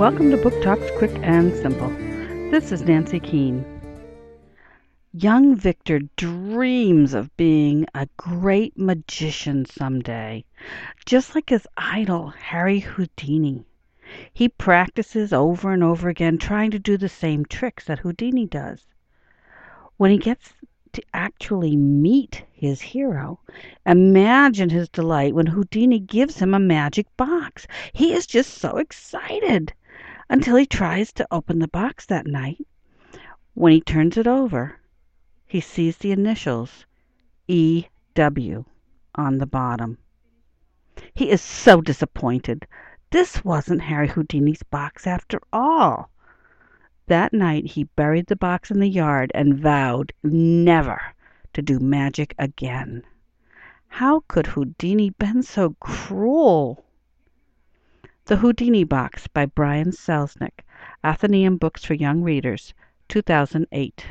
Welcome to Book Talks Quick and Simple. This is Nancy Keane. Young Victor dreams of being a great magician someday, just like his idol, Harry Houdini. He practices over and over again trying to do the same tricks that Houdini does. When he gets to actually meet his hero, imagine his delight when Houdini gives him a magic box. He is just so excited until he tries to open the box that night. When he turns it over, he sees the initials E.W. on the bottom. He is so disappointed. This wasn't Harry Houdini's box after all. That night he buried the box in the yard and vowed never to do magic again. How could Houdini been so cruel? The Houdini Box by Brian Selznick, Atheneum Books for Young Readers, 2008.